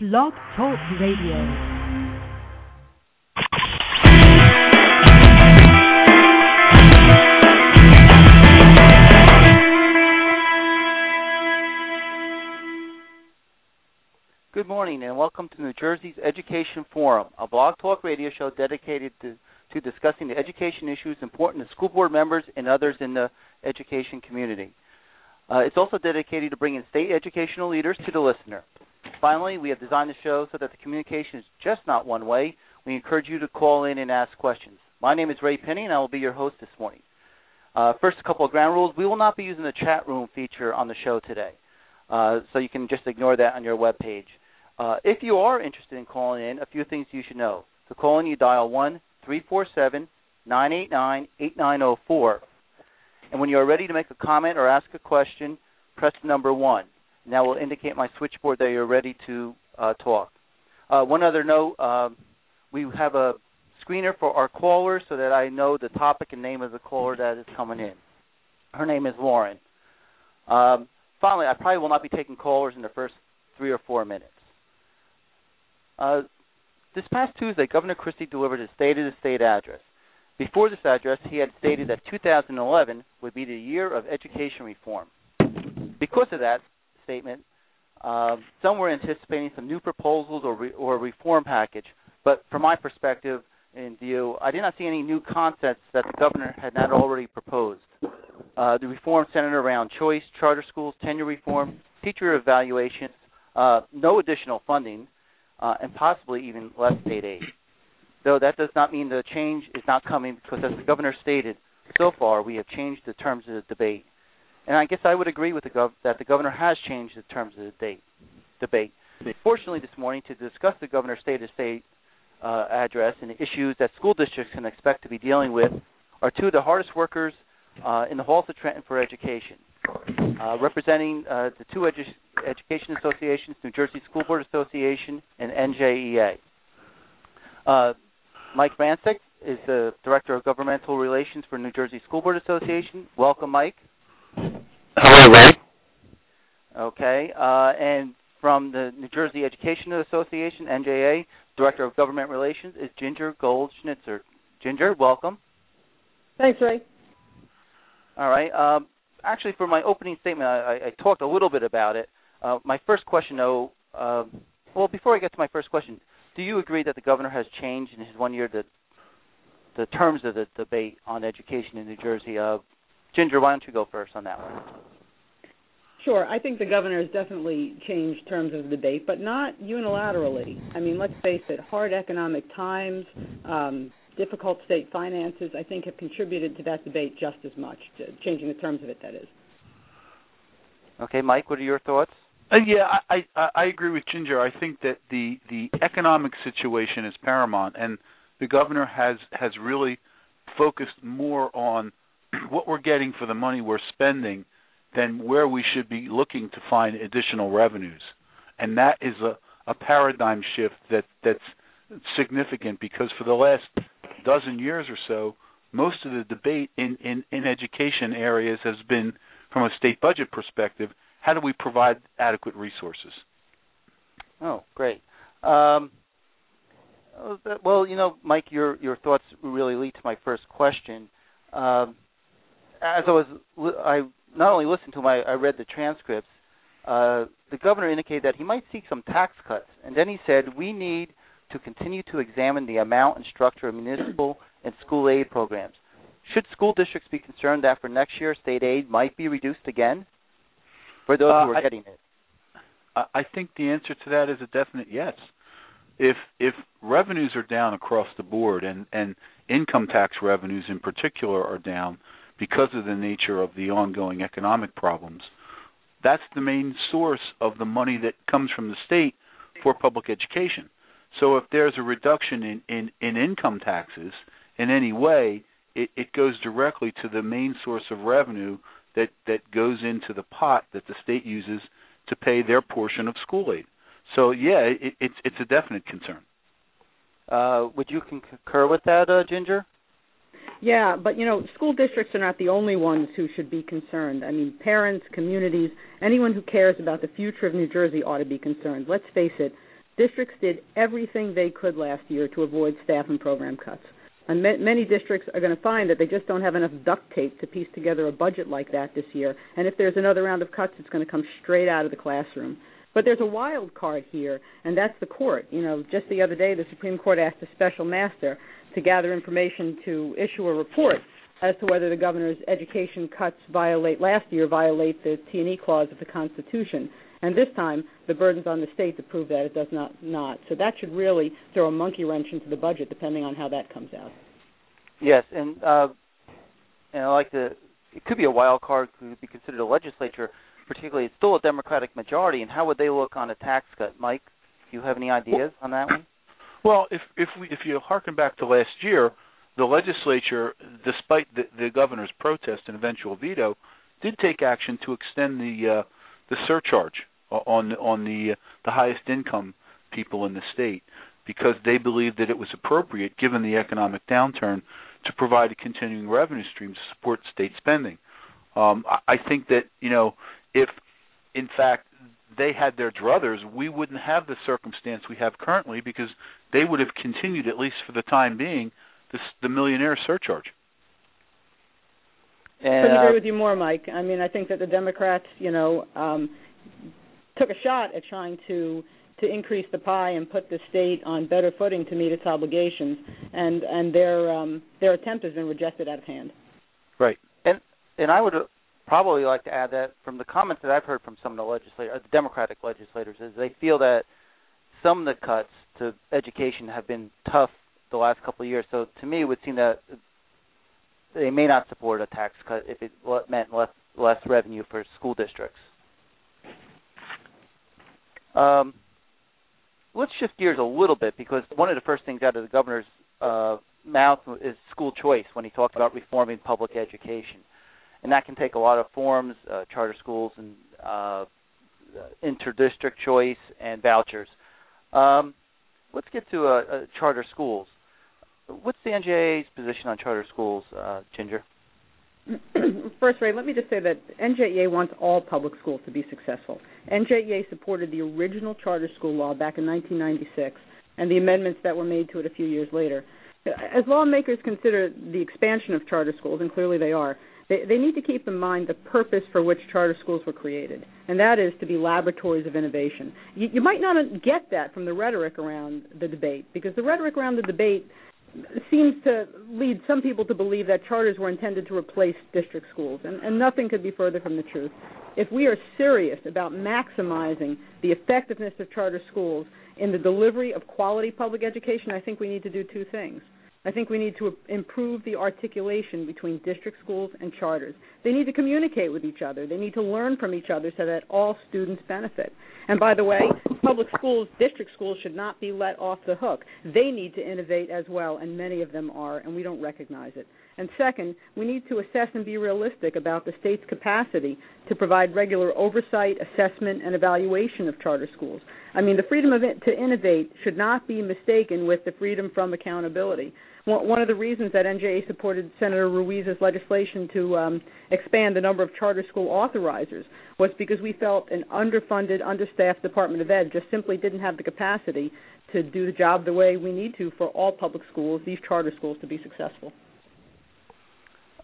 Blog Talk Radio. Good morning and welcome to New Jersey's Education Forum, a blog talk radio show dedicated to, to, discussing the education issues important to school board members and others in the education community. Uh, it's also dedicated to bringing state educational leaders to the listener. Finally, we have designed the show so that the communication is just not one way. We encourage you to call in and ask questions. My name is Ray Pinney, and I will be your host this morning. Uh, first, a couple of ground rules. We will not be using the chat room feature on the show today, uh, so you can just ignore that on your web page. Uh, if you are interested in calling in, a few things you should know. To call in, you dial 1 347 989 8904. And when you are ready to make a comment or ask a question, press number 1. And that will indicate my switchboard that you're ready to uh, talk. Uh, one other note um, we have a screener for our callers so that I know the topic and name of the caller that is coming in. Her name is Lauren. Um, finally, I probably will not be taking callers in the first three or four minutes. Uh, this past Tuesday, Governor Christie delivered his State of the State address. Before this address, he had stated that 2011 would be the year of education reform. Because of that statement, uh, some were anticipating some new proposals or, re- or reform package, but from my perspective and view, I did not see any new concepts that the governor had not already proposed. Uh, the reform centered around choice, charter schools, tenure reform, teacher evaluations, uh, no additional funding, uh, and possibly even less state aid. Though that does not mean the change is not coming, because as the governor stated, so far we have changed the terms of the debate. And I guess I would agree with the gov- that the governor has changed the terms of the debate. debate. Fortunately, this morning, to discuss the governor's state of state uh, address and the issues that school districts can expect to be dealing with are two of the hardest workers uh, in the halls of Trenton for education. Uh, representing uh, the two edu- education associations, New Jersey School Board Association and NJEA. Uh, Mike Vrancik is the Director of Governmental Relations for New Jersey School Board Association. Welcome, Mike. Hello, Ray. Okay, uh, and from the New Jersey Education Association, NJEA, Director of Government Relations is Ginger Gold Schnitzer. Ginger, welcome. Thanks, Ray. All right. Um, actually, for my opening statement, I, I talked a little bit about it. Uh, my first question, though, um, well, before I get to my first question, do you agree that the governor has changed in his one year the the terms of the debate on education in New Jersey? Uh, Ginger, why don't you go first on that one? Sure. I think the governor has definitely changed terms of the debate, but not unilaterally. I mean, let's face it, hard economic times, um, difficult state finances, I think have contributed to that debate just as much, to changing the terms of it, that is. Okay, Mike, what are your thoughts? Uh, yeah, I, I I agree with Ginger. I think that the the economic situation is paramount, and the governor has has really focused more on what we're getting for the money we're spending than where we should be looking to find additional revenues, and that is a a paradigm shift that that's significant because for the last dozen years or so, most of the debate in in, in education areas has been from a state budget perspective how do we provide adequate resources? Oh, great. Um, well, you know, Mike, your your thoughts really lead to my first question. Um, as I was, I not only listened to my, I read the transcripts. Uh, the governor indicated that he might seek some tax cuts, and then he said we need to continue to examine the amount and structure of municipal and school aid programs. Should school districts be concerned that for next year state aid might be reduced again? for those uh, who are I, getting it? I think the answer to that is a definite yes. If if revenues are down across the board and and income tax revenues in particular are down because of the nature of the ongoing economic problems, that's the main source of the money that comes from the state for public education. So if there's a reduction in, in, in income taxes in any way, it, it goes directly to the main source of revenue that that goes into the pot that the state uses to pay their portion of school aid. So yeah, it, it's it's a definite concern. Uh, would you concur with that, uh, Ginger? Yeah, but you know, school districts are not the only ones who should be concerned. I mean, parents, communities, anyone who cares about the future of New Jersey ought to be concerned. Let's face it, Districts did everything they could last year to avoid staff and program cuts. And ma- many districts are going to find that they just don't have enough duct tape to piece together a budget like that this year. And if there's another round of cuts, it's going to come straight out of the classroom. But there's a wild card here, and that's the court. You know, just the other day, the Supreme Court asked a special master to gather information to issue a report as to whether the governor's education cuts violate last year violate the T&E clause of the Constitution. And this time, the burden's on the state to prove that it does not not. So that should really throw a monkey wrench into the budget, depending on how that comes out. Yes, and uh, and I like the. It could be a wild card. Could be considered a legislature. Particularly, it's still a Democratic majority, and how would they look on a tax cut, Mike? Do you have any ideas on that one? Well, if if we if you harken back to last year, the legislature, despite the, the governor's protest and eventual veto, did take action to extend the uh, the surcharge on on the the highest income people in the state because they believed that it was appropriate given the economic downturn to provide a continuing revenue stream to support state spending. Um, I, I think that you know if in fact they had their druthers, we wouldn't have the circumstance we have currently because they would have continued at least for the time being this, the millionaire surcharge. And, Couldn't agree with you more, Mike. I mean, I think that the Democrats, you know, um, took a shot at trying to to increase the pie and put the state on better footing to meet its obligations, and and their um, their attempt has been rejected out of hand. Right. And and I would probably like to add that from the comments that I've heard from some of the legislators, the Democratic legislators, is they feel that some of the cuts to education have been tough the last couple of years. So to me, it would seem that they may not support a tax cut if it meant less less revenue for school districts. Um, let's shift gears a little bit because one of the first things out of the governor's uh, mouth is school choice when he talked about reforming public education, and that can take a lot of forms: uh, charter schools and uh, interdistrict choice and vouchers. Um, let's get to uh, uh, charter schools. What's the NJEA's position on charter schools, uh, Ginger? First, Ray, let me just say that NJEA wants all public schools to be successful. NJEA supported the original charter school law back in 1996 and the amendments that were made to it a few years later. As lawmakers consider the expansion of charter schools, and clearly they are, they, they need to keep in mind the purpose for which charter schools were created, and that is to be laboratories of innovation. You, you might not get that from the rhetoric around the debate, because the rhetoric around the debate seems to lead some people to believe that charters were intended to replace district schools, and, and nothing could be further from the truth. If we are serious about maximizing the effectiveness of charter schools in the delivery of quality public education, I think we need to do two things. I think we need to improve the articulation between district schools and charters. They need to communicate with each other. They need to learn from each other so that all students benefit. And by the way, public schools, district schools should not be let off the hook. They need to innovate as well, and many of them are, and we don't recognize it. And second, we need to assess and be realistic about the state's capacity to provide regular oversight, assessment, and evaluation of charter schools. I mean, the freedom of it to innovate should not be mistaken with the freedom from accountability one of the reasons that NJEA supported Senator Ruiz's legislation to um, expand the number of charter school authorizers was because we felt an underfunded, understaffed Department of Ed just simply didn't have the capacity to do the job the way we need to for all public schools, these charter schools, to be successful.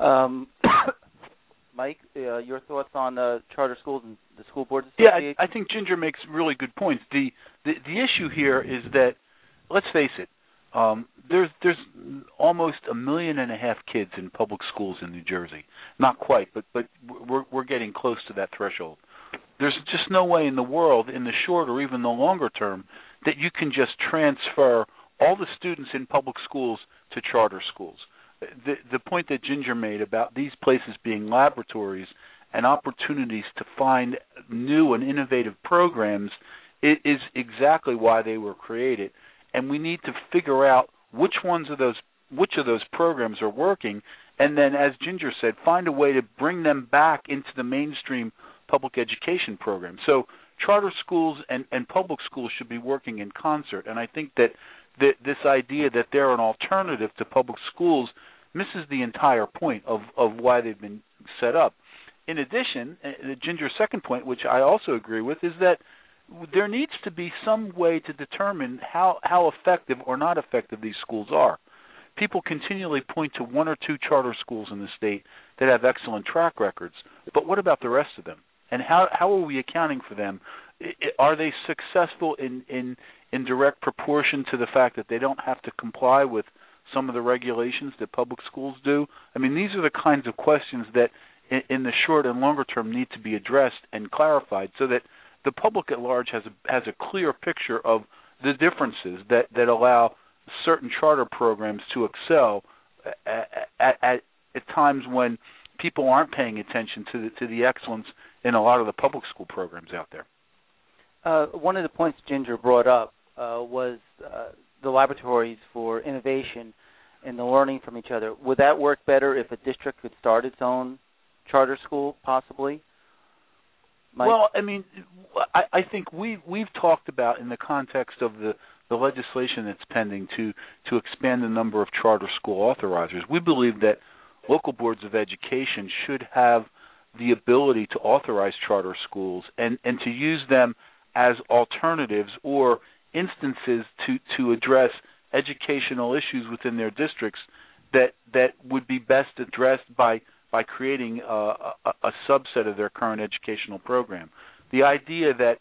Um, Mike, uh, your thoughts on uh, charter schools and the school boards? Yeah, I, I think Ginger makes really good points. The, the the issue here is that, let's face it, um, there's there's almost a million and a half kids in public schools in New Jersey. Not quite, but but we're we're getting close to that threshold. There's just no way in the world, in the short or even the longer term, that you can just transfer all the students in public schools to charter schools. The the point that Ginger made about these places being laboratories and opportunities to find new and innovative programs is exactly why they were created. And we need to figure out which ones of those which of those programs are working. And then as Ginger said find a way to bring them back into the mainstream public education program. So charter schools and, and public schools should be working in concert. And I think that the, this idea that they're an alternative to public schools misses the entire point of, of why they've been set up. In addition, uh, Ginger's second point, which I also agree with, is that there needs to be some way to determine how how effective or not effective these schools are. People continually point to one or two charter schools in the state that have excellent track records, but what about the rest of them? And how how are we accounting for them? Are they successful in in in direct proportion to the fact that they don't have to comply with some of the regulations that public schools do? I mean, these are the kinds of questions that in, in the short and longer term need to be addressed and clarified so that the public at large has a, has a clear picture of the differences that that allow certain charter programs to excel at, at, at, at times when people aren't paying attention to the to the excellence in a lot of the public school programs out there. Uh, one of the points Ginger brought up was uh, the laboratories for innovation and the learning from each other. Would that work better if a district could start its own charter school, possibly? Mike? Well, I mean, I, I think we we've talked about in the context of the the legislation that's pending to to expand the number of charter school authorizers. We believe that local boards of education should have the ability to authorize charter schools and and to use them as alternatives or instances to to address educational issues within their districts that that would be best addressed by by creating a, a, a subset of their current educational program. The idea that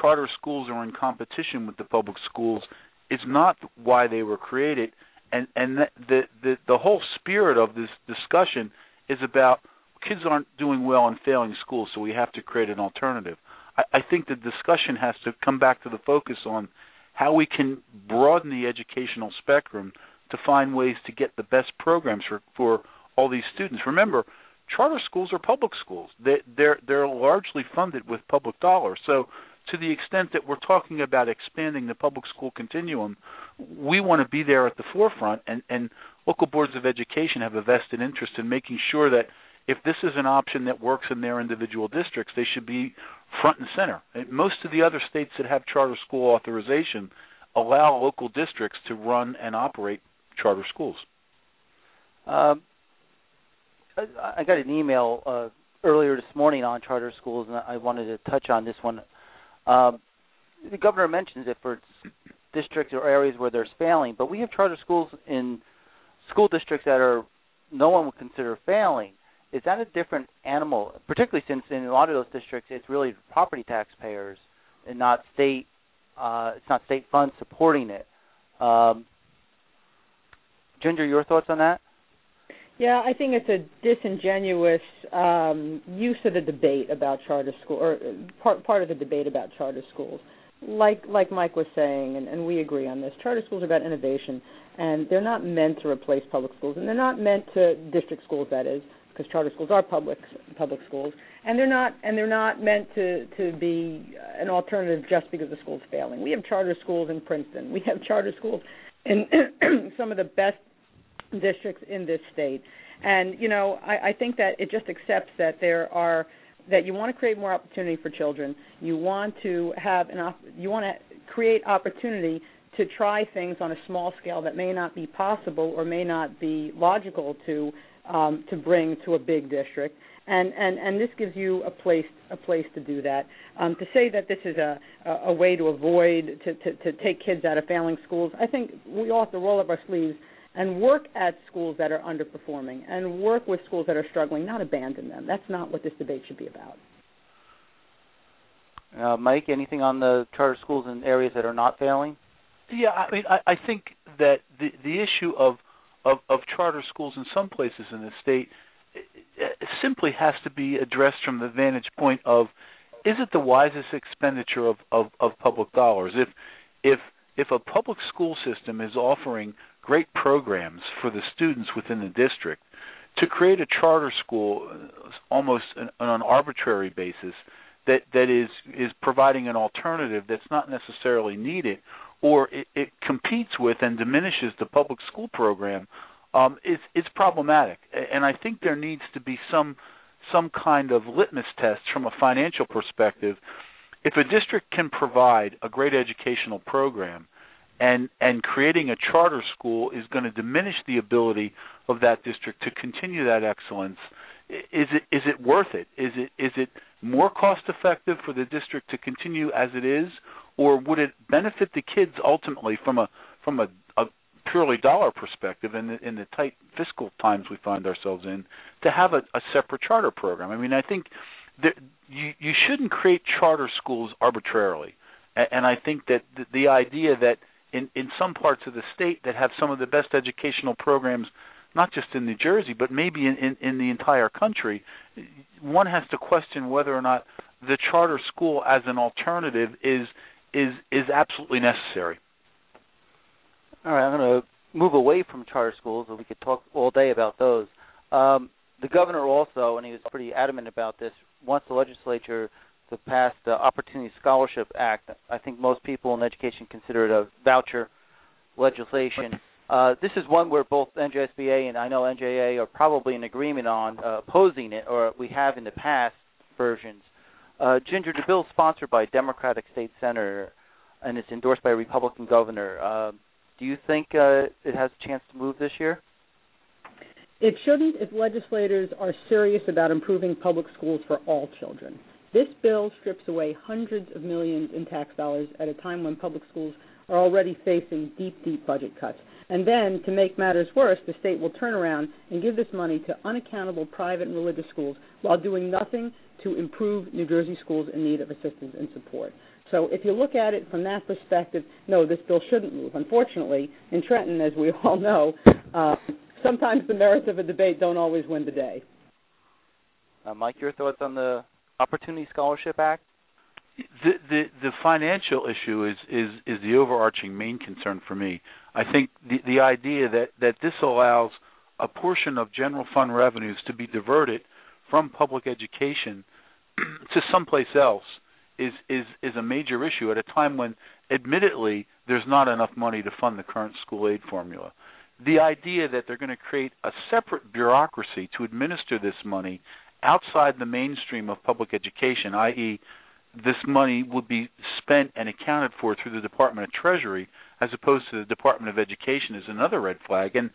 charter schools are in competition with the public schools is not why they were created, and and the the the whole spirit of this discussion is about kids aren't doing well in failing schools, so we have to create an alternative. I, I think the discussion has to come back to the focus on how we can broaden the educational spectrum to find ways to get the best programs for for all these students. Remember, charter schools are public schools. They, they're they're largely funded with public dollars. So to the extent that we're talking about expanding the public school continuum, we want to be there at the forefront, and, and local boards of education have a vested interest in making sure that if this is an option that works in their individual districts, they should be front and center. most of the other states that have charter school authorization allow local districts to run and operate charter schools. Um, I got an email uh, earlier this morning on charter schools, and I wanted to touch on this one. Um, the governor mentions it for districts or areas where there's failing, but we have charter schools in school districts that are no one would consider failing is that a different animal? Particularly since in a lot of those districts, it's really property taxpayers and not state. Uh, it's not state funds supporting it. Um, Ginger, your thoughts on that? Yeah, I think it's a disingenuous um, use of the debate about charter school, or uh, part part of the debate about charter schools. Like like Mike was saying, and, and we agree on this. Charter schools are about innovation, and they're not meant to replace public schools, and they're not meant to district schools. That is, because charter schools are public public schools, and they're not and they're not meant to to be an alternative just because the school's failing. We have charter schools in Princeton. We have charter schools in some of the best districts in this state, and you know I, I think that it just accepts that there are that you want to create more opportunity for children. You want to have an op- you want to create opportunity to try things on a small scale that may not be possible or may not be logical to um, to bring to a big district, and, and, and this gives you a place a place to do that. Um, to say that this is a, a, way to avoid to, to, to take kids out of failing schools, I think we all have to roll up our sleeves and work at schools that are underperforming and work with schools that are struggling, not abandon them. That's not what this debate should be about. Uh, Mike, anything on the charter schools in areas that are not failing? Yeah, I mean, I, I think that the the issue of of, of charter schools in some places in the state simply has to be addressed from the vantage point of is it the wisest expenditure of, of, of public dollars? If if if a public school system is offering great programs for the students within the district, to create a charter school uh, almost on an arbitrary basis that that is is providing an alternative that's not necessarily needed or it, it competes with and diminishes the public school program um, is is problematic. And I think there needs to be some some kind of litmus test from a financial perspective. If a district can provide a great educational program, and and creating a charter school is going to diminish the ability of that district to continue that excellence is it is it worth it? Is it is it more cost effective for the district to continue as it is, or would it benefit the kids ultimately from a from a, a purely dollar perspective in the, in the tight fiscal times we find ourselves in to have a, a separate charter program? I mean, I think that you you shouldn't create charter schools arbitrarily, and, and I think that the, the idea that in in some parts of the state that have some of the best educational programs not just in New Jersey, but maybe in, in, in the entire country, one has to question whether or not the charter school as an alternative is is is absolutely necessary. All right, I'm going to move away from charter schools, and we could talk all day about those. Um, the governor also, and he was pretty adamant about this, wants the legislature to pass the Opportunity Scholarship Act. I think most people in education consider it a voucher legislation. Uh, this is one where both NJSBA and I know NJEA are probably in agreement on uh, opposing it, or we have in the past versions. Uh, Ginger, the bill is sponsored by a Democratic state senator, and it's endorsed by a Republican governor. Uh, do you think uh, it has a chance to move this year? It shouldn't if legislators are serious about improving public schools for all children. This bill strips away hundreds of millions in tax dollars at a time when public schools are already facing deep, deep budget cuts. And then, to make matters worse, the state will turn around and give this money to unaccountable private and religious schools while doing nothing to improve New Jersey schools in need of assistance and support. So if you look at it from that perspective, no, this bill shouldn't move. Unfortunately, in Trenton, as we all know, uh, sometimes the merits of a debate don't always win the day. Uh, Mike, your thoughts on the Opportunity Scholarship Act? The, the the financial issue is is is the overarching main concern for me. I think the the idea that that this allows a portion of general fund revenues to be diverted from public education to someplace else is is is a major issue at a time when admittedly there's not enough money to fund the current school aid formula. The idea that they're going to create a separate bureaucracy to administer this money outside the mainstream of public education, i.e., this money would be spent and accounted for through the Department of Treasury as opposed to the Department of Education is another red flag. And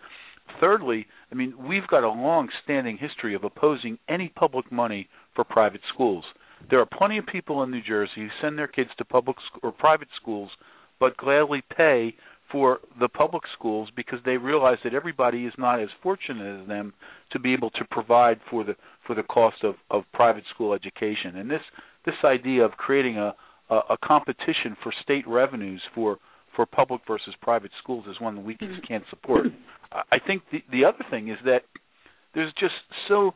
thirdly, I mean, we've got a long standing history of opposing any public money for private schools. There are plenty of people in New Jersey who send their kids to public sc- or private schools but gladly pay for the public schools because they realize that everybody is not as fortunate as them to be able to provide for the for the cost of, of private school education. And this this idea of creating a, a, a competition for state revenues for for public versus private schools is one that we just mm-hmm. can't support. I think the the other thing is that there's just so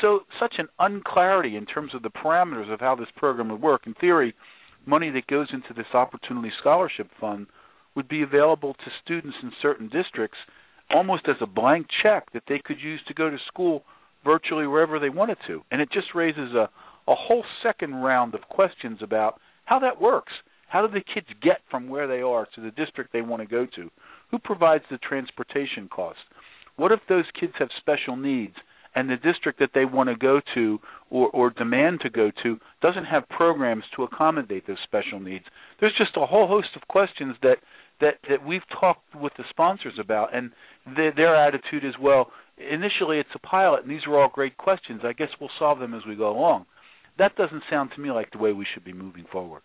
so such an unclarity in terms of the parameters of how this program would work. In theory, money that goes into this opportunity scholarship fund would be available to students in certain districts almost as a blank check that they could use to go to school virtually wherever they wanted to. And it just raises a a whole second round of questions about how that works. How do the kids get from where they are to the district they want to go to? Who provides the transportation costs? What if those kids have special needs and the district that they want to go to or, or demand to go to doesn't have programs to accommodate those special needs. There's just a whole host of questions that that that we've talked with the sponsors about, and their, their attitude is well. Initially, it's a pilot, and these are all great questions. I guess we'll solve them as we go along. That doesn't sound to me like the way we should be moving forward.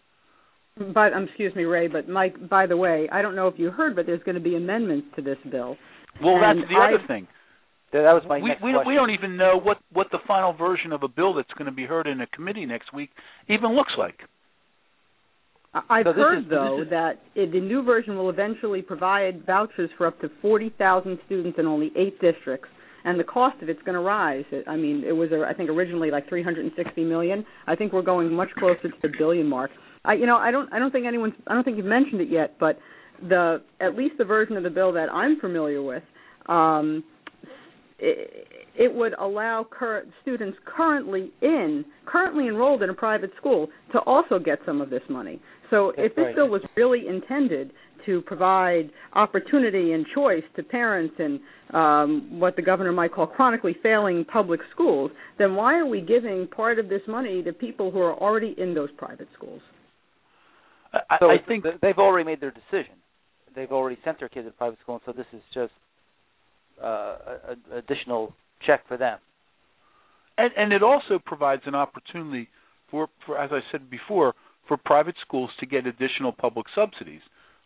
But um, excuse me, Ray. But Mike, by the way, I don't know if you heard, but there's going to be amendments to this bill. Well, and that's the I, other thing. That was my we, next we, question. we don't even know what what the final version of a bill that's going to be heard in a committee next week even looks like. I- I've So heard is- though is- that it, the new version will eventually provide vouchers for up to 40,000 students in only eight districts, and the cost of it's going to rise. I mean, it was I think originally like 360 million. I think we're going much closer to the billion mark. I you know I don't I don't think anyone's I don't think you've mentioned it yet, but the at least the version of the bill that I'm familiar with. Um, it, it would allow cur- students currently in currently enrolled in a private school to also get some of this money. So That's if this right. bill was really intended to provide opportunity and choice to parents in um, what the governor might call chronically failing public schools, then why are we giving part of this money to people who are already in those private schools? I, so I think th- they've already made their decision. They've already sent their kids to private school, and so this is just uh, a, a additional check for them. and and it also provides an opportunity for, for as I said before, for private schools to get additional public subsidies.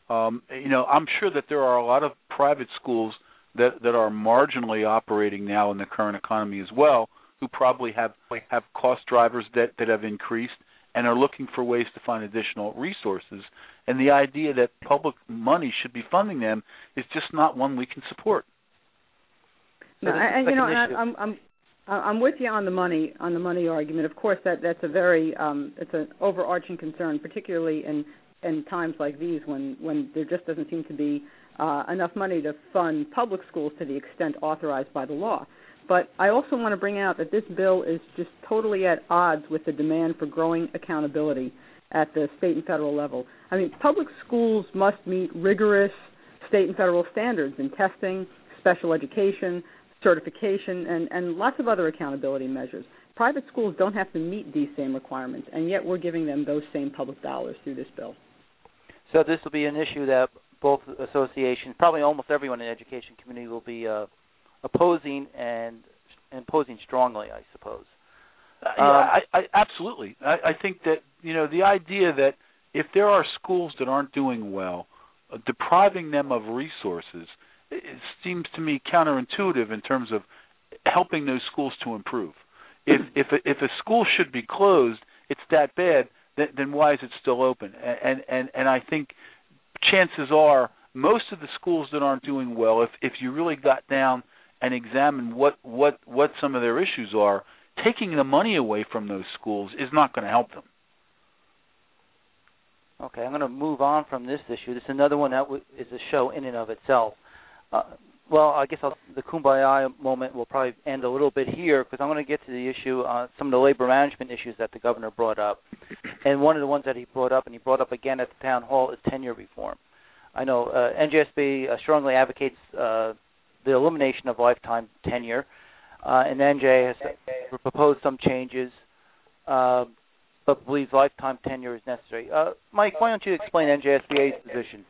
Um, you know, I'm sure that there are a lot of private schools that that are marginally operating now in the current economy as well, who probably have have cost drivers that that have increased and are looking for ways to find additional resources. And the idea that public money should be funding them is just not one we can support. No, and you know, and I'm I'm I'm with you on the money on the money argument. Of course, that that's a very um, it's an overarching concern, particularly in in times like these when when there just doesn't seem to be uh, enough money to fund public schools to the extent authorized by the law. But I also want to bring out that this bill is just totally at odds with the demand for growing accountability at the state and federal level. I mean, public schools must meet rigorous state and federal standards in testing, special education, certification, and, and lots of other accountability measures. Private schools don't have to meet these same requirements, and yet we're giving them those same public dollars through this bill. So this will be an issue that both associations, probably almost everyone in the education community, will be uh, opposing and opposing strongly, I suppose. Uh, yeah, um, I, I, absolutely. I, I think that you know the idea that if there are schools that aren't doing well, uh, depriving them of resources it seems to me counterintuitive in terms of helping those schools to improve. If mm-hmm. if a, if a school should be closed, it's that bad. Then, then why is it still open? And and and I think chances are most of the schools that aren't doing well, if if you really got down and examined what what what some of their issues are, taking the money away from those schools is not going to help them. Okay, I'm going to move on from this issue. This is another one that w- is a show in and of itself. Uh, well, I guess I'll, the kumbaya moment will probably end a little bit here because I'm going to get to the issue, uh, some of the labor management issues that the governor brought up, and one of the ones that he brought up, and he brought up again at the town hall, is tenure reform. I know uh, NJSB uh, strongly advocates uh, the elimination of lifetime tenure, uh, and NJ has proposed some changes, uh, but believes lifetime tenure is necessary. Uh, Mike, why don't you explain NJSBA's position?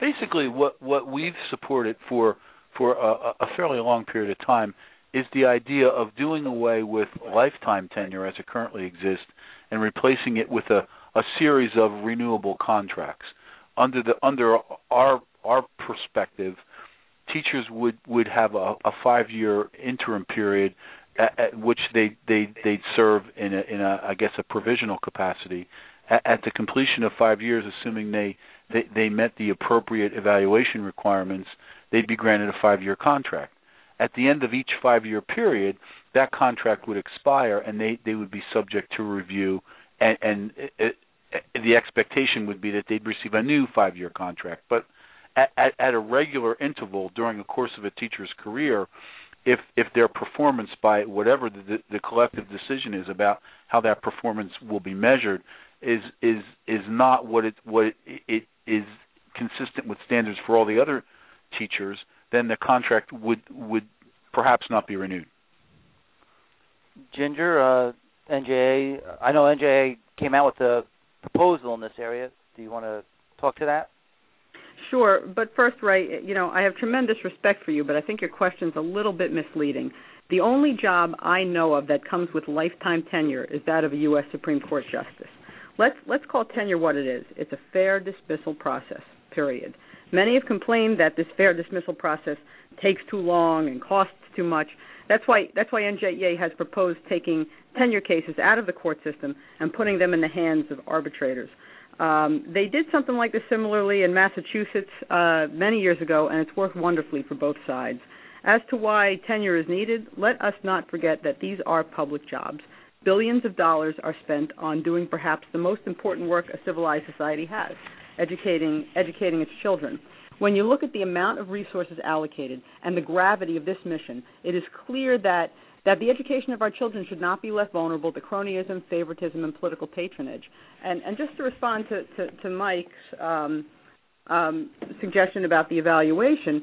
Basically, what what we've supported for for a, a fairly long period of time is the idea of doing away with lifetime tenure as it currently exists and replacing it with a, a series of renewable contracts. Under the under our our perspective, teachers would would have a, a five year interim period at, at which they they they'd serve in a in a I guess a provisional capacity. At, at the completion of five years, assuming they, they they met the appropriate evaluation requirements, they'd be granted a five year contract. At the end of each five year period, that contract would expire and they they would be subject to review and and it, it, the expectation would be that they'd receive a new five year contract but at, at a regular interval during the course of a teacher's career, if if their performance by whatever the, the collective decision is about how that performance will be measured is is is not what it what it, it is consistent with standards for all the other teachers, then the contract would would perhaps not be renewed. Ginger, uh, NJEA, I know NJEA came out with a proposal in this area. Do you want to talk to that? Sure, but first, Ray, you know, I have tremendous respect for you, but I think your question's a little bit misleading. The only job I know of that comes with lifetime tenure is that of a U.S. Supreme Court justice. Let's let's call tenure what it is. It's a fair dismissal process. Period. Many have complained that this fair dismissal process takes too long and costs too much. That's why that's why NJEA has proposed taking tenure cases out of the court system and putting them in the hands of arbitrators. Um, they did something like this similarly in Massachusetts uh, many years ago, and it's worked wonderfully for both sides. As to why tenure is needed, let us not forget that these are public jobs. Billions of dollars are spent on doing perhaps the most important work a civilized society has, educating educating its children. When you look at the amount of resources allocated and the gravity of this mission, it is clear that that the education of our children should not be left vulnerable to cronyism, favoritism, and political patronage. And, and just to respond to, to, to Mike's um, um, suggestion about the evaluation,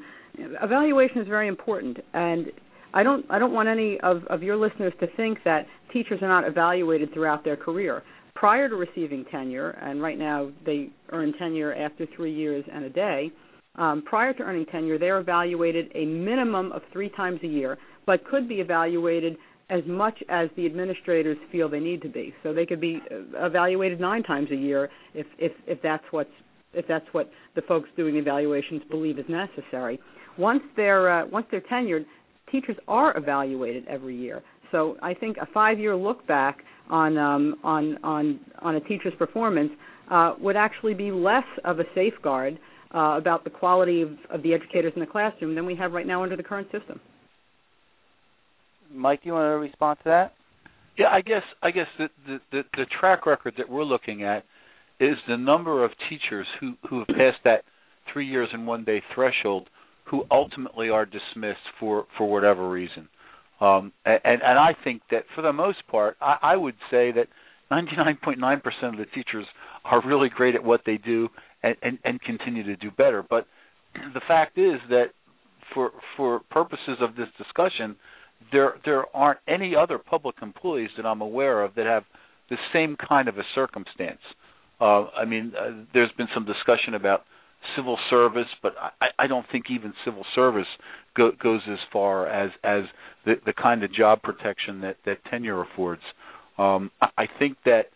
evaluation is very important, and I don't I don't want any of, of your listeners to think that teachers are not evaluated throughout their career. Prior to receiving tenure, and right now they earn tenure after three years and a day. Um, prior to earning tenure, they are evaluated a minimum of three times a year but could be evaluated as much as the administrators feel they need to be. So they could be uh, evaluated nine times a year if if if that's what's if that's what the folks doing evaluations believe is necessary. Once they're uh, once they're tenured, teachers are evaluated every year. So I think a five-year look back on um, on on on a teacher's performance uh, would actually be less of a safeguard uh, about the quality of, of the educators in the classroom than we have right now under the current system. Mike, do you want to respond to that? Yeah, I guess I guess the, the the, the track record that we're looking at is the number of teachers who who have passed that three years and one day threshold who ultimately are dismissed for for whatever reason. Um, and and I think that for the most part, I, I would say that 99.9% of the teachers are really great at what they do and, and, and continue to do better. But the fact is that for for purposes of this discussion, there there aren't any other public employees that I'm aware of that have the same kind of a circumstance. Uh, I mean, uh, there's been some discussion about civil service, but I, I don't think even civil service go, goes as far as as the, the kind of job protection that that tenure affords. Um, I think that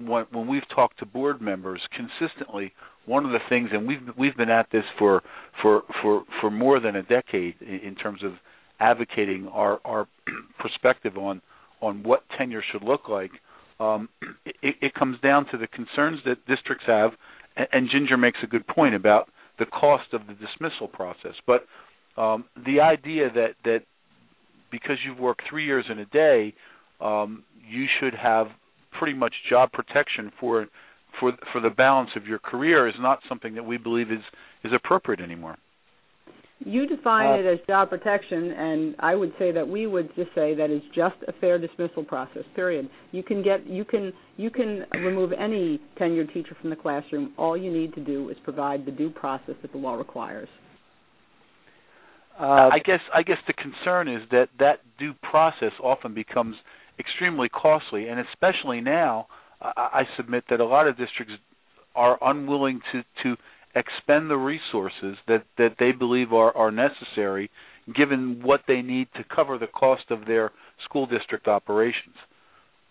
when, when we've talked to board members consistently, one of the things, and we've we've been at this for for for for more than a decade in, terms of advocating our our perspective on on what tenure should look like. Um, it, it comes down to the concerns that districts have, and, and Ginger makes a good point about the cost of the dismissal process. But um, the idea that that because you've worked three years in a day, um, you should have pretty much job protection for for for the balance of your career is not something that we believe is is appropriate anymore. You define uh, it as job protection, and I would say that we would just say that is just a fair dismissal process. Period. You can get you can you can remove any tenured teacher from the classroom. All you need to do is provide the due process that the law requires. Uh, I guess I guess the concern is that that due process often becomes extremely costly, and especially now, I, I submit that a lot of districts are unwilling to to expend the resources that that they believe are are necessary, given what they need to cover the cost of their school district operations.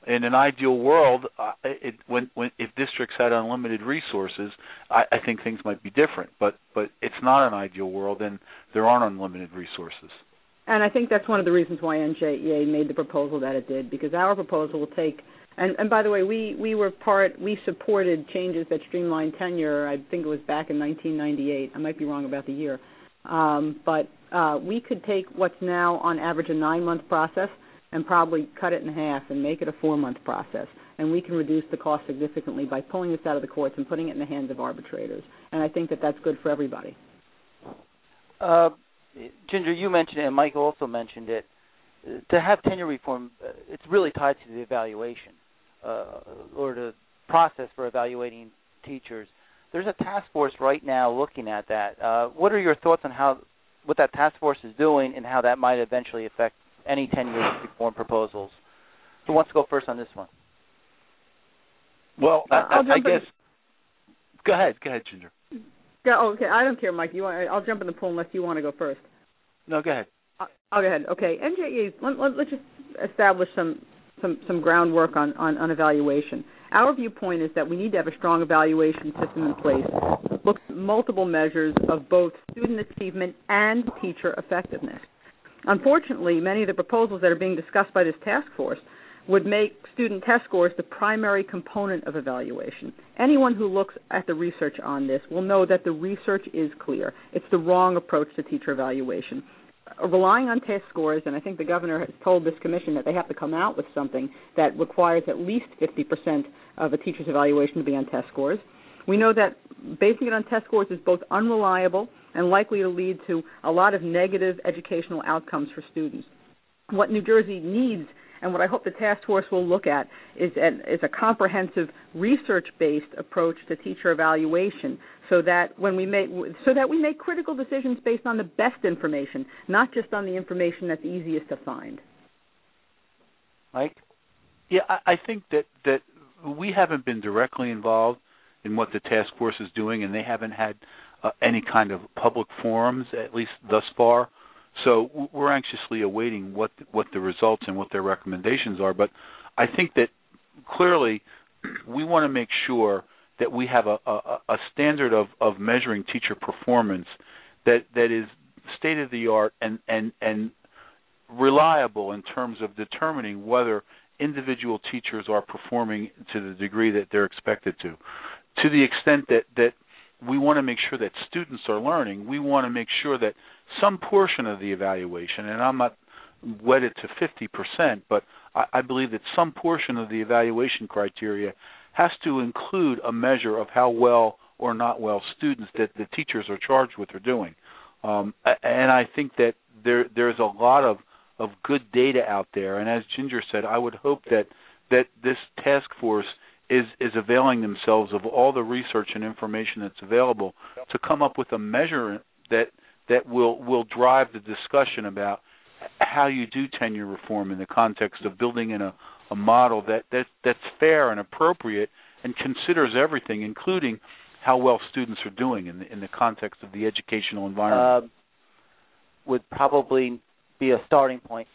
In an ideal world, uh, it, when, when if districts had unlimited resources, I, I think things might be different. But but it's not an ideal world, and there aren't unlimited resources. And I think that's one of the reasons why NJEA made the proposal that it did, because our proposal will take and and by the way, we we were part we supported changes that streamlined tenure. I think it was back in 1998. I might be wrong about the year, um, but uh, we could take what's now on average a nine month process and probably cut it in half and make it a four month process. And we can reduce the cost significantly by pulling this out of the courts and putting it in the hands of arbitrators. And I think that that's good for everybody. Uh, Ginger, you mentioned it, and Mike also mentioned it. To have tenure reform, uh, it's really tied to the evaluation uh, or the process for evaluating teachers. There's a task force right now looking at that. Uh, what are your thoughts on how what that task force is doing and how that might eventually affect any tenure reform proposals? Who wants to go first on this one? Well, I, I, I guess. In. Go ahead, go ahead, Ginger. Yeah, oh, okay. I don't care, Mike. You want? I'll jump in the pool unless you want to go first. No, go ahead. I'll, I'll go ahead. Okay, NJEA. Let, let, let's just establish some some some groundwork on, on, on evaluation. Our viewpoint is that we need to have a strong evaluation system in place that looks at multiple measures of both student achievement and teacher effectiveness. Unfortunately, many of the proposals that are being discussed by this task force would make student test scores the primary component of evaluation. Anyone who looks at the research on this will know that the research is clear. It's the wrong approach to teacher evaluation uh, relying on test scores, and I think the governor has told this commission that they have to come out with something that requires at least 50% of a teacher's evaluation to be on test scores. We know that basing it on test scores is both unreliable and likely to lead to a lot of negative educational outcomes for students. What New Jersey needs and what I hope the task force will look at is, an, is a comprehensive research-based approach to teacher evaluation, so that when we make so that we make critical decisions based on the best information, not just on the information that's easiest to find. Mike, yeah, I, I think that that we haven't been directly involved in what the task force is doing, and they haven't had uh, any kind of public forums, at least thus far, So we're anxiously awaiting what what the results and what their recommendations are. But I think that clearly we want to make sure that we have a, a, a standard of, of measuring teacher performance that that is state of the art and, and and reliable in terms of determining whether individual teachers are performing to the degree that they're expected to. To the extent that that we want to make sure that students are learning, we want to make sure that some portion of the evaluation, and I'm not wedded to 50%, but I, I believe that some portion of the evaluation criteria has to include a measure of how well or not well students that the teachers are charged with are doing. Um, and I think that there there's a lot of of good data out there. And as Ginger said, I would hope that that this task force is is availing themselves of all the research and information that's available to come up with a measure that that will will drive the discussion about how you do tenure reform in the context of building in a, a model that, that that's fair and appropriate and considers everything, including how well students are doing in the in the context of the educational environment. Uh, would probably be a starting point.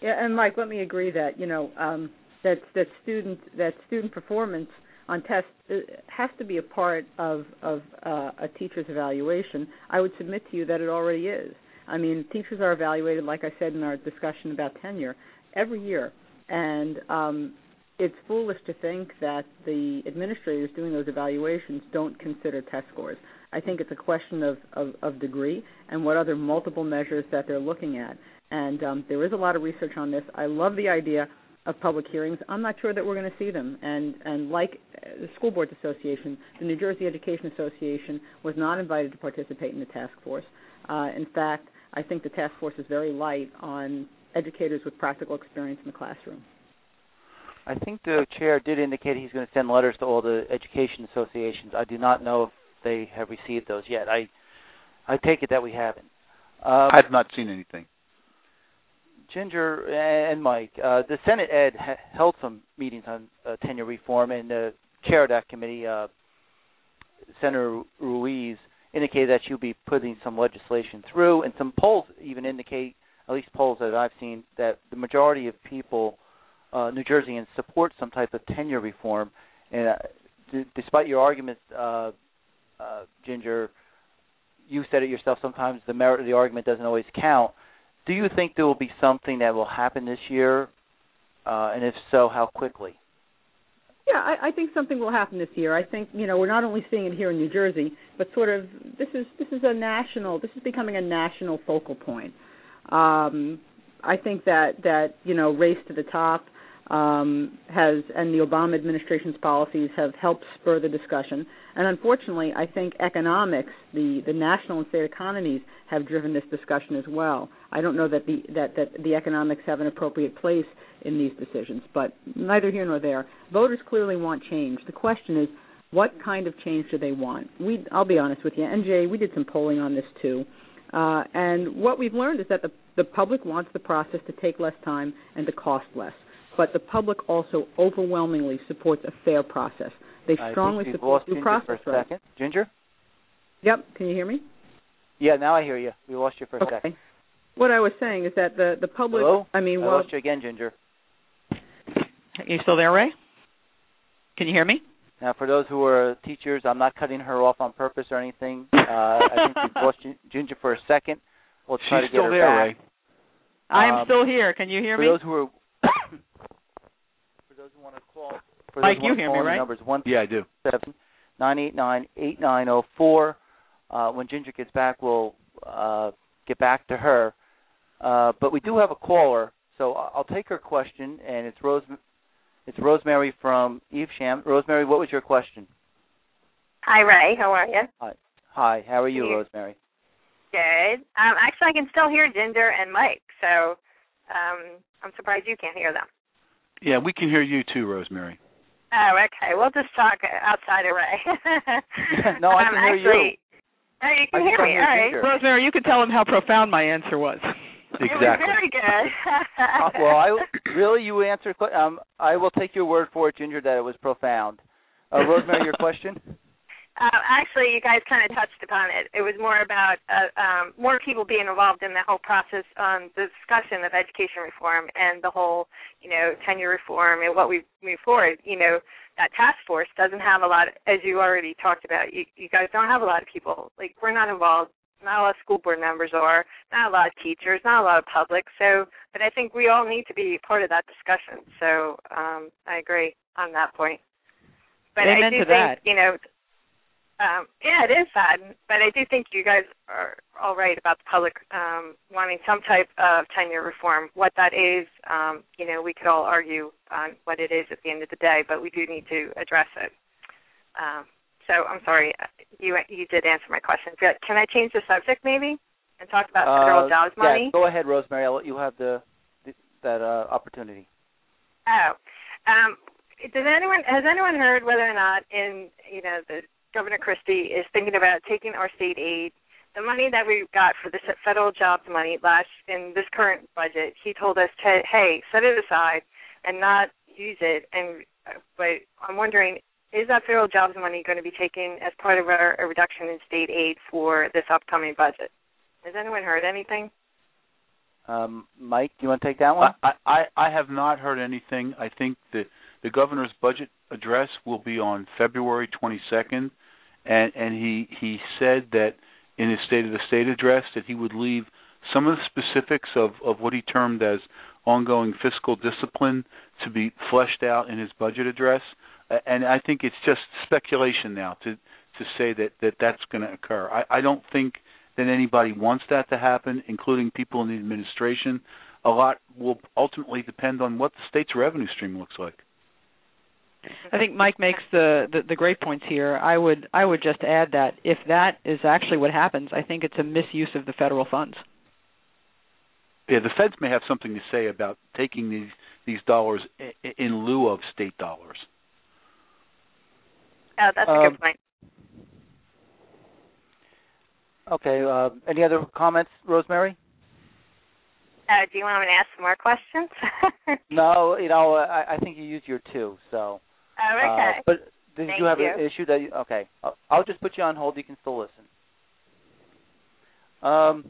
Yeah, and Mike, let me agree that you know um, that that student that student performance on tests uh, has to be a part of of uh, a teacher's evaluation. I would submit to you that it already is. I mean, teachers are evaluated, like I said in our discussion about tenure, every year, and um, it's foolish to think that the administrators doing those evaluations don't consider test scores. I think it's a question of, of, of degree and what other multiple measures that they're looking at. And um, there is a lot of research on this. I love the idea of public hearings. I'm not sure that we're going to see them. And and like the School Boards Association, the New Jersey Education Association was not invited to participate in the task force. Uh, in fact, I think the task force is very light on educators with practical experience in the classroom. I think the chair did indicate he's going to send letters to all the education associations. I do not know if they have received those yet. I I take it that we haven't. Um, I've not seen anything. Ginger and Mike, uh, the Senate Ed ha- held some meetings on uh, tenure reform, and the chair of that committee, uh, Senator Ruiz, indicated that she'll be putting some legislation through, and some polls even indicate, at least polls that I've seen, that the majority of people, uh, New Jerseyans, support some type of tenure reform. And uh, d- despite your argument, uh, uh, Ginger, you said it yourself. Sometimes the merit of the argument doesn't always count. Do you think there will be something that will happen this year, uh, and if so, how quickly? Yeah, I, I think something will happen this year. I think you know we're not only seeing it here in New Jersey, but sort of this is this is a national. This is becoming a national focal point. Um, I think that that you know race to the top um, has and the Obama administration's policies have helped spur the discussion. And unfortunately, I think economics, the, the national and state economies, have driven this discussion as well. I don't know that the that, that the economics have an appropriate place in these decisions, but neither here nor there. Voters clearly want change. The question is, what kind of change do they want? We, I'll be honest with you, NJ, we did some polling on this too. Uh, and what we've learned is that the, the public wants the process to take less time and to cost less but the public also overwhelmingly supports a fair process. They strongly support due process. For a second. Ginger. Yep. Can you hear me? Yeah. Now I hear you. We lost you for a okay. second. What I was saying is that the the public. Hello? I mean, I well, lost you again, Ginger. Are you still there, Ray? Can you hear me? Now, for those who are teachers, I'm not cutting her off on purpose or anything. Uh, I think we lost Ginger for a second. We'll try She's to get her there, back. Ray. I'm Um, still here. Can you hear for me? those who are for those who want to call, for Mike, you want hear me, the right? Numbers one Yeah, I do. seven nine eight nine eight nine zero four. Uh, when Ginger gets back, we'll uh, get back to her. Uh, but we do have a caller, so I- I'll take her question, and it's Rose. It's Rosemary from Evesham. Rosemary, what was your question? Hi, Ray. How are you? Hi, Hi. how are you, Here. Rosemary? Good. Um, actually, I can still hear Ginger and Mike, so um, I'm surprised you can't hear them. Yeah, we can hear you too, Rosemary. Oh, okay. We'll just talk outside of Ray. No, I um, can hear you. actually, Oh, you can I hear me. hear All right. Ginger. Rosemary, you could tell him how profound my answer was. Exactly. It was very good. Uh, well, I really you answered. que- Um, I will take your word for it, Ginger, that it was profound. Uh, Rosemary, your question? Uh, actually, you guys kind of touched upon it. It was more about uh, um, more people being involved in the whole process on the discussion of education reform and the whole, you know, tenure reform and what we move forward. You know, that task force doesn't have a lot, as you already talked about. You, you guys don't have a lot of people. Like we're not involved. Not a lot of school board members are. Not a lot of teachers. Not a lot of public. So, but I think we all need to be part of that discussion. So, um, I agree on that point. But Amen I do think, that. you know, um, yeah, it is sad, but I do think you guys are all right about the public um, wanting some type of tenure reform. What that is, um, you know, we could all argue on what it is at the end of the day, but we do need to address it. Um, so I'm sorry, you you did answer my question. But Can I change the subject maybe and talk about federal Uh, jobs money? Yeah, go ahead, Rosemary. I'll let you have the, the that uh, opportunity. Oh, um, does anyone has anyone heard whether or not in you know the Governor Christie is thinking about taking our state aid, the money that we got for the federal jobs money last in this current budget. He told us to hey set it aside and not use it. And uh, but I'm wondering. Is that federal jobs money going to be taken as part of our, a reduction in state aid for this upcoming budget? Has anyone heard anything? Um, Mike, do you want to take that one? I, I I have not heard anything. I think the the governor's budget address will be on February 22nd, and and he he said that in his State of the State address that he would leave some of the specifics of of what he termed as ongoing fiscal discipline to be fleshed out in his budget address. And I think it's just speculation now to to say that that that's going to occur. I, I don't think that anybody wants that to happen, including people in the administration. A lot will ultimately depend on what the state's revenue stream looks like. I think Mike makes the, the the great points here. I would I would just add that if that is actually what happens, I think it's a misuse of the federal funds. Yeah, the feds may have something to say about taking these these dollars in lieu of state dollars. Oh, that's a Um, good point. Okay. Uh, any other comments, Rosemary? Uh, do you want me to ask some more questions? No. You know, I, I think you used your two. So. Oh, okay. Uh, but did Thank you have you. an issue that? You, okay. I'll, I'll just put you on hold. You can still listen. Um.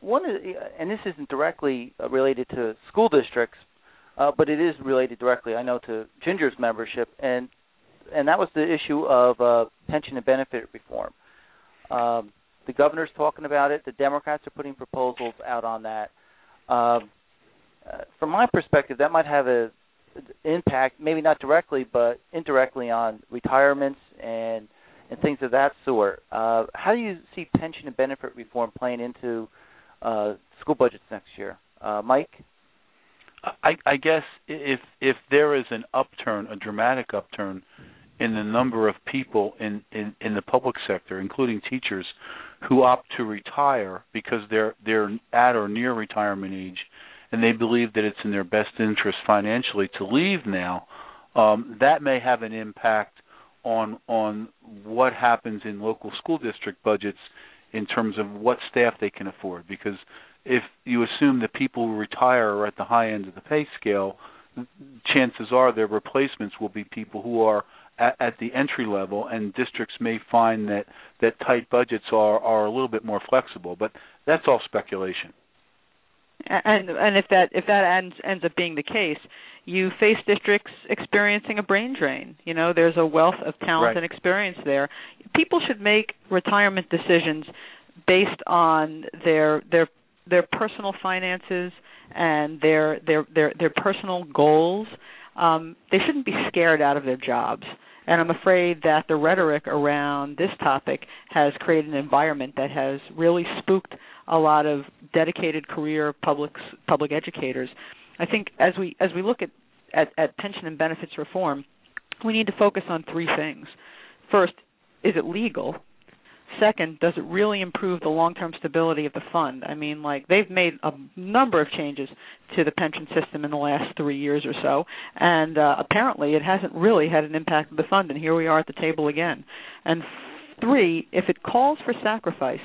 One is, and this isn't directly uh, related to school districts, uh, but it is related directly, I know, to Ginger's membership, and and that was the issue of uh, pension and benefit reform. Um, the governor's talking about it. The Democrats are putting proposals out on that. Um, uh, from my perspective, that might have a impact, maybe not directly, but indirectly on retirements and and things of that sort. Uh, how do you see pension and benefit reform playing into uh, school budgets next year, uh, Mike? I, I guess if if there is an upturn, a dramatic upturn in the number of people in, in, in the public sector, including teachers, who opt to retire because they're they're at or near retirement age, and they believe that it's in their best interest financially to leave now, um, that may have an impact on on what happens in local school district budgets in terms of what staff they can afford. Because if you assume that people who retire are at the high end of the pay scale, chances are their replacements will be people who are at, at the entry level, and districts may find that that tight budgets are are a little bit more flexible. But that's all speculation. And and if that if that ends ends up being the case, you face districts experiencing a brain drain. You know, there's a wealth of talent Right. and experience there. People should make retirement decisions based on their their their personal finances and their their their their personal goals. Um, they shouldn't be scared out of their jobs. And I'm afraid that the rhetoric around this topic has created an environment that has really spooked a lot of dedicated career public public educators. I think as we as we look at, at, at pension and benefits reform, we need to focus on three things. First, is it legal? Second, does it really improve the long-term stability of the fund? I mean, like they've made a number of changes to the pension system in the last three years or so, and uh, apparently it hasn't really had an impact on the fund. And here we are at the table again. And three, if it calls for sacrifice,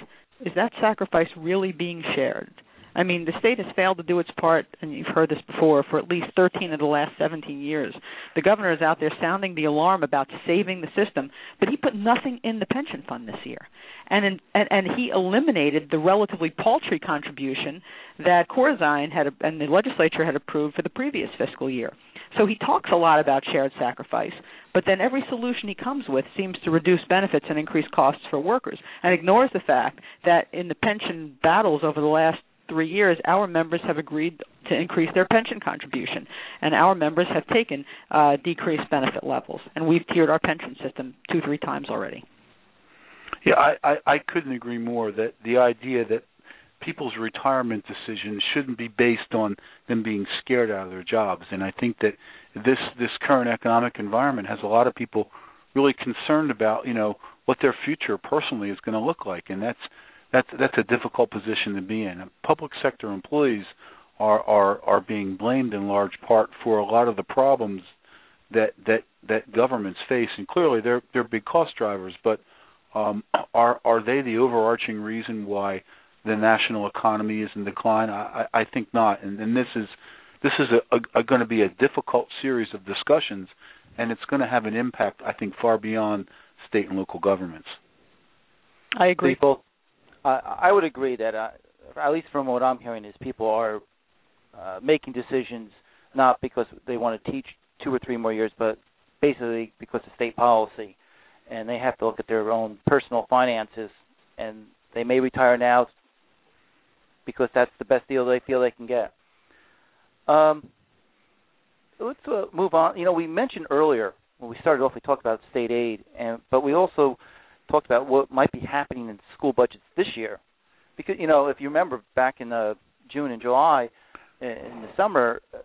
is that sacrifice really being shared? I mean, the state has failed to do its part, and you've heard this before, for at least 13 of the last 17 years. The governor is out there sounding the alarm about saving the system, but he put nothing in the pension fund this year. And, in, and, and he eliminated the relatively paltry contribution that Corzine had and the legislature had approved for the previous fiscal year. So he talks a lot about shared sacrifice, but then every solution he comes with seems to reduce benefits and increase costs for workers and ignores the fact that in the pension battles over the last three years, our members have agreed to increase their pension contribution, and our members have taken uh, decreased benefit levels, and we've tiered our pension system two, three times already. Yeah, I, I, I couldn't agree more that the idea that people's retirement decisions shouldn't be based on them being scared out of their jobs. And I think that this this current economic environment has a lot of people really concerned about you know what their future personally is going to look like, and that's that's that's a difficult position to be in. Public sector employees are are are being blamed in large part for a lot of the problems that that that governments face, and clearly they're they're big cost drivers, but um, are are they the overarching reason why the national economy is in decline? I, I think not, and, and this is this is a, a, a going to be a difficult series of discussions, and it's going to have an impact, I think, far beyond state and local governments. I agree. People, uh, I would agree that, uh, at least from what I'm hearing, is people are uh, making decisions not because they want to teach two or three more years, but basically because of state policy, and they have to look at their own personal finances, and they may retire now because that's the best deal they feel they can get. Um, let's uh, move on. You know, we mentioned earlier when we started off, we talked about state aid, and but we also talked about what might be happening in school budgets this year, because you know, if you remember back in uh, June and July, in the summer, uh,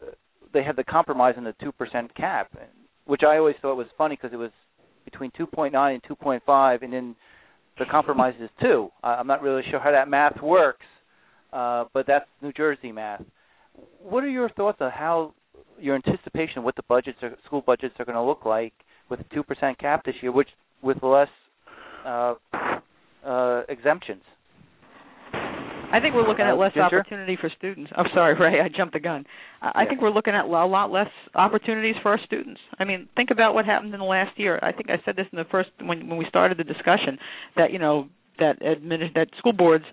they had the compromise on the two percent cap, which I always thought was funny because it was between 2.9 and 2.5, and then the compromise is two. I'm not really sure how that math works, uh, but that's New Jersey math. What are your thoughts on how your anticipation of what the budgets are, school budgets are going to look like with a two percent cap this year, which with less uh, uh, exemptions? I think we're looking uh, at less Ginger? opportunity for students. I'm sorry, Ray, I jumped the gun. I yeah. think we're looking at a lot less opportunities for our students. I mean, think about what happened in the last year. I think I said this in the first when when we started the discussion that you know that admin, that school boards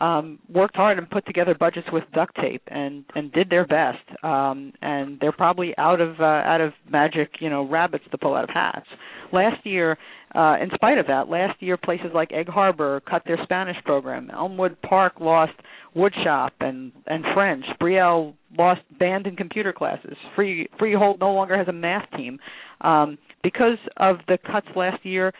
um, worked hard and put together budgets with duct tape and and did their best. Um, and they're probably out of uh, out of magic, you know, rabbits to pull out of hats. Last year, uh, in spite of that, last year places like Egg Harbor cut their Spanish program. Elmwood Park lost woodshop and and French. Brielle lost band and computer classes. Free Freehold no longer has a math team um, because of the cuts last year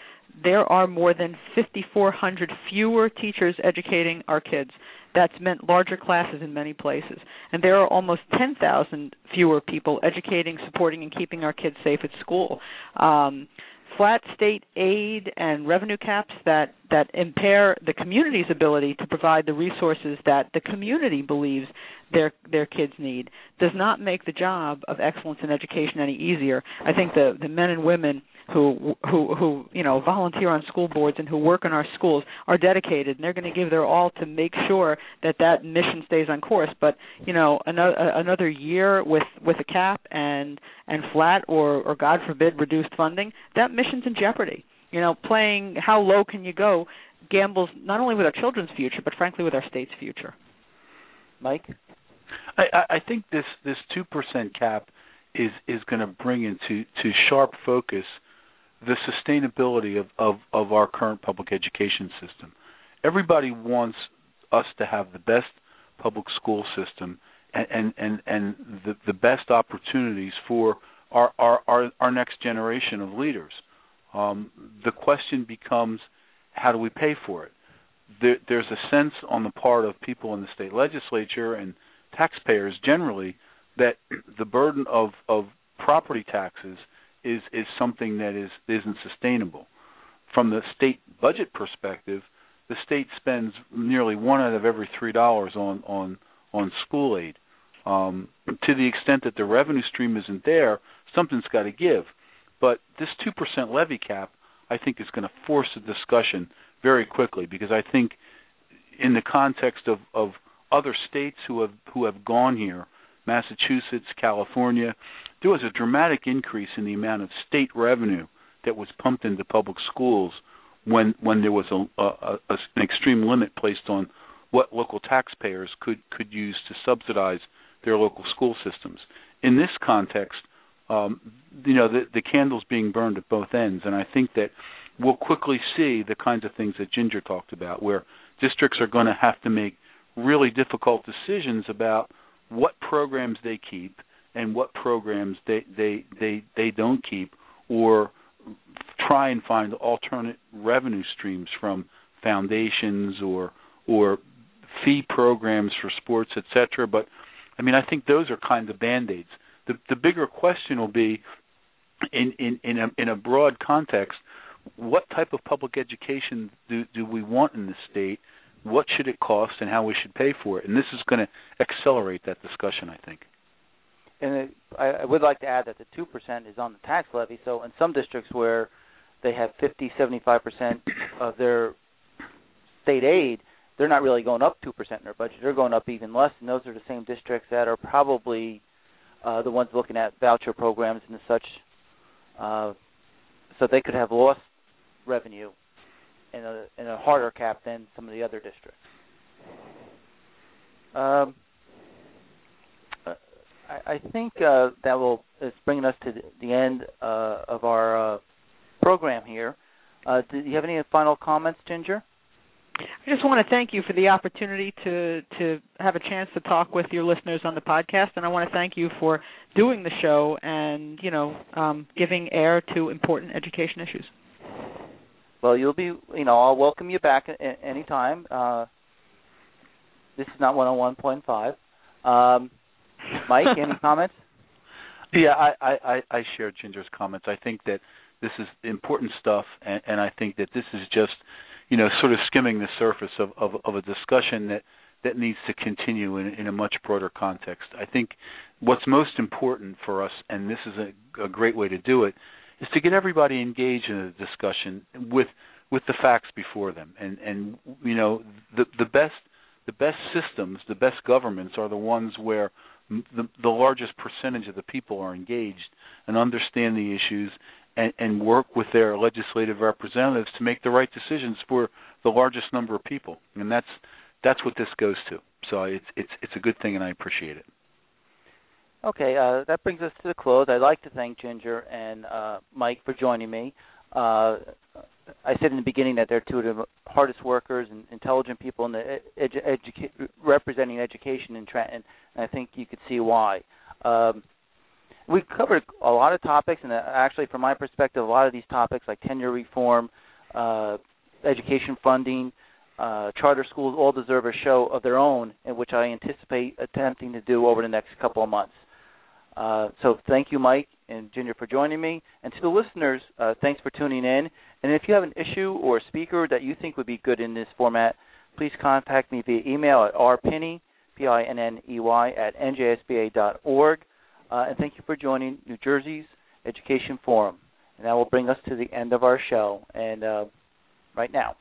there are more than 5,400 fewer teachers educating our kids. That's meant larger classes in many places. And there are almost 10,000 fewer people educating, supporting, and keeping our kids safe at school. Um, flat state aid and revenue caps that that impair the community's ability to provide the resources that the community believes their their kids need does not make the job of excellence in education any easier. I think the the men and women who who who you know volunteer on school boards and who work in our schools are dedicated and they're going to give their all to make sure that that mission stays on course. But you know another another year with with a cap and and flat or or god forbid reduced funding that mission's in jeopardy. You know playing how low can you go gambles not only with our children's future but frankly with our state's future. Mike? I i think this this 2% cap is is going to bring into to sharp focus the sustainability of, of, of our current public education system. Everybody wants us to have the best public school system and and and, and the, the best opportunities for our, our our our next generation of leaders. Um, the question becomes, how do we pay for it? There, there's a sense on the part of people in the state legislature and taxpayers generally that the burden of of property taxes is is something that is isn't sustainable. From the state budget perspective, the state spends nearly one out of every three dollars on on on school aid. Um, to the extent that the revenue stream isn't there, something's got to give. But this two percent levy cap, I think, is going to force a discussion very quickly because I think, in the context of of other states who have who have gone here, Massachusetts, California, there was a dramatic increase in the amount of state revenue that was pumped into public schools when when there was a, a, a an extreme limit placed on what local taxpayers could could use to subsidize their local school systems. In this context, um, you know the, the candle's being burned at both ends, and I think that we'll quickly see the kinds of things that Ginger talked about, where districts are going to have to make really difficult decisions about what programs they keep and what programs they they they they don't keep, or try and find alternate revenue streams from foundations or or fee programs for sports, etc. But I mean, I think those are kind of band-aids. The the bigger question will be in in in a, in a broad context, what type of public education do do we want in the state? What should it cost, and how we should pay for it? And this is going to accelerate that discussion, I think. And it, I, I would like to add that the two percent is on the tax levy. So in some districts where they have 50, 75 percent of their state aid, they're not really going up two percent in their budget. They're going up even less, and those are the same districts that are probably uh, the ones looking at voucher programs and such. Uh, so they could have lost revenue in a in a harder cap than some of the other districts. Um, I, I think uh, that will is bringing us to the end uh, of our uh, program here. Uh, do you have any final comments, Ginger? I just want to thank you for the opportunity to to have a chance to talk with your listeners on the podcast, and I want to thank you for doing the show and you know um, giving air to important education issues. Well, you'll be you know I'll welcome you back at any time. Uh, this is not one 101.5. Um, Mike, any comments? Yeah, I, I, I share Ginger's comments. I think that this is important stuff, and, and I think that this is just you know, sort of skimming the surface of, of, of a discussion that, that needs to continue in, in a much broader context. I think what's most important for us, and this is a, a great way to do it, is to get everybody engaged in a discussion with with the facts before them. And and you know, the the best the best systems, the best governments are the ones where the, the largest percentage of the people are engaged and understand the issues and, and work with their legislative representatives to make the right decisions for the largest number of people. And that's that's what this goes to. So it's it's it's a good thing, and I appreciate it. Okay, uh, that brings us to the close. I'd like to thank Ginger and uh, Mike for joining me. Uh, I said in the beginning that they're two of the hardest workers and intelligent people in the edu- representing education in Trenton, and I think you could see why. Um, we covered a lot of topics, and uh, actually, from my perspective, a lot of these topics like tenure reform, uh, education funding, uh, charter schools, all deserve a show of their own, in which I anticipate attempting to do over the next couple of months. Uh, so, thank you, Mike and Ginger, for joining me, and to the listeners, uh, thanks for tuning in. And if you have an issue or a speaker that you think would be good in this format, please contact me via email at rpinney, p-i-n-n-e-y, at njsba.org. Uh, and thank you for joining New Jersey's Education Forum. And that will bring us to the end of our show. And uh, right now.